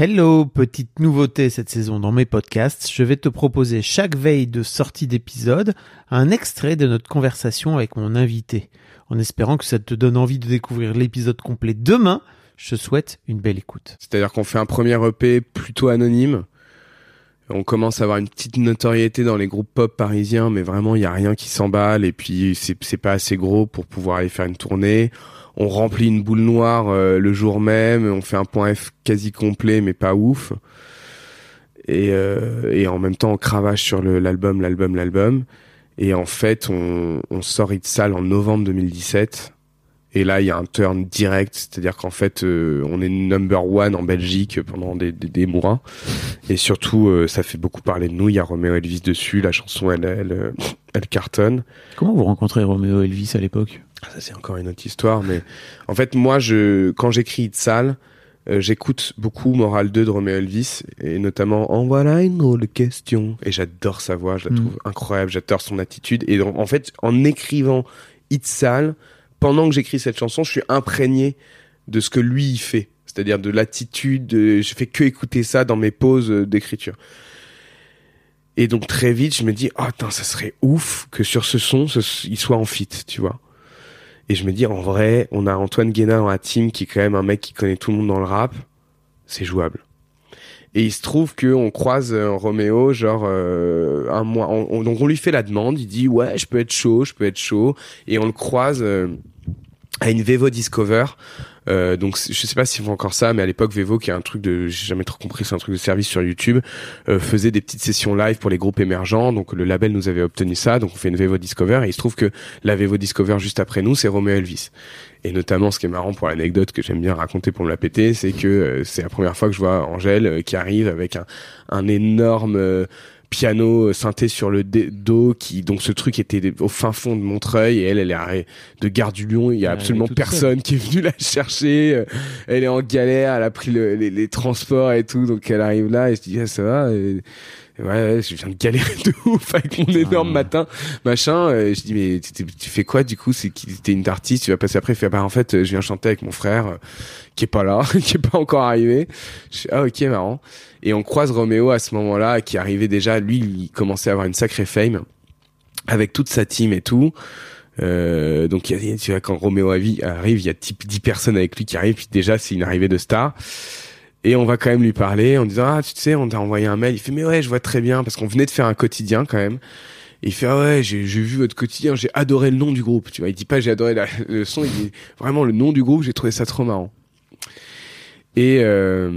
Hello, petite nouveauté cette saison dans mes podcasts, je vais te proposer chaque veille de sortie d'épisode un extrait de notre conversation avec mon invité. En espérant que ça te donne envie de découvrir l'épisode complet demain, je te souhaite une belle écoute. C'est-à-dire qu'on fait un premier EP plutôt anonyme. On commence à avoir une petite notoriété dans les groupes pop parisiens, mais vraiment il y a rien qui s'emballe et puis c'est pas assez gros pour pouvoir aller faire une tournée. On remplit une boule noire euh, le jour même, on fait un point F quasi complet mais pas ouf. Et, euh, en même temps on cravache sur l'album, l'album, l'album. Et en fait on, on sort It's Sale en novembre 2017. Et là, il y a un turn direct, c'est-à-dire qu'en fait, euh, on est number one en Belgique pendant des, des. Et surtout, euh, ça fait beaucoup parler de nous. Il y a Romeo Elvis dessus. La chanson, elle, elle, euh, elle cartonne. Comment vous rencontrez Roméo Elvis à l'époque? Ah, Ça, c'est encore une autre histoire. Mais en fait, moi, je, quand j'écris It's Sale, euh, j'écoute beaucoup Moral 2 de Romeo Elvis et notamment En voilà une de question. Et j'adore sa voix, je la Mm. trouve incroyable. J'adore son attitude. Et en en fait, en écrivant It's Sale, pendant que j'écris cette chanson, je suis imprégné de ce que lui il fait. C'est-à-dire de l'attitude, de- je fais que écouter ça dans mes pauses euh, d'écriture. Et donc très vite, je me dis, oh, attends, ça serait ouf que sur ce son, il soit en fit, tu vois. Et je me dis, en vrai, on a Antoine Guéna dans la team, qui est quand même un mec qui connaît tout le monde dans le rap. C'est jouable. Et il se trouve que on croise euh, Roméo, genre euh, un mois. on- on- donc on lui fait la demande. Il dit ouais, je peux être chaud, je peux être chaud. Et on le croise euh, à une Vevo Discover. Euh, donc je sais pas s'ils font encore ça, mais à l'époque Vevo, qui est un truc de, j'ai jamais trop compris, c'est un truc de service sur YouTube, euh, faisait des petites sessions live pour les groupes émergents. Donc le label nous avait obtenu ça, donc on fait une Vevo Discover. Et il se trouve que la Vevo Discover juste après nous, c'est Romeo Elvis. Et notamment, ce qui est marrant pour l'anecdote que j'aime bien raconter pour me la péter, c'est que euh, c'est la première fois que je vois Angèle euh, qui arrive avec un, un énorme euh, piano euh, synthé sur le dos, qui donc ce truc était au fin fond de Montreuil et elle, elle est de Gare du Lion. Il y a Elle absolument personne qui est venu la chercher. euh, Elle est en galère, elle a pris le- les, les transports et tout, donc elle arrive là et je dis ah, ça va? Et ouais, je viens de galérer de ouf avec mon énorme matin, machin. Et je dis mais tu, tu- fais quoi du coup? C'est qui t'es une artiste, tu vas passer après? Il fait bah en fait je viens chanter avec mon frère euh, qui est pas là, qui est pas encore arrivé. Je fais, ah ok marrant. Et on croise Roméo à ce moment-là, qui arrivait déjà, lui il commençait à avoir une sacrée fame avec toute sa team et tout. Euh, donc il y a- tu vois quand Roméo avi- arrive, il y a type 10 personnes avec lui qui arrivent, puis déjà c'est une arrivée de star. Et on va quand même lui parler en disant ah tu sais on t'a envoyé un mail. Il fait mais ouais je vois très bien parce qu'on venait de faire un quotidien quand même. Et il fait ah ouais j'ai vu votre quotidien j'ai adoré le nom du groupe tu vois il dit pas j'ai adoré le son il dit vraiment le nom du groupe j'ai trouvé ça trop marrant. Et euh,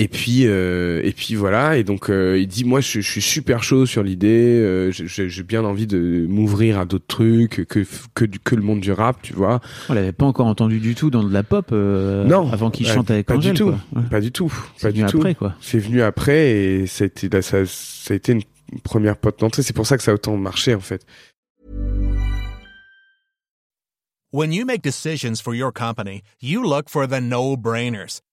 et puis euh, et puis voilà. Et donc euh, il dit moi je, je suis super chaud sur l'idée. Euh, j'ai bien envie de m'ouvrir à d'autres trucs que que du que le monde du rap tu vois. On l'avait pas encore entendu du tout dans de la pop euh, Non, avant qu'il chante avec pas du tout. quoi. Pas du tout. C'est pas venu du tout. après quoi. c'est venu après et ça a été là, ça, ça a été une première porte d'entrée. C'est pour ça que ça a autant marché en fait. When you make decisions for your company, you look for the no-brainers.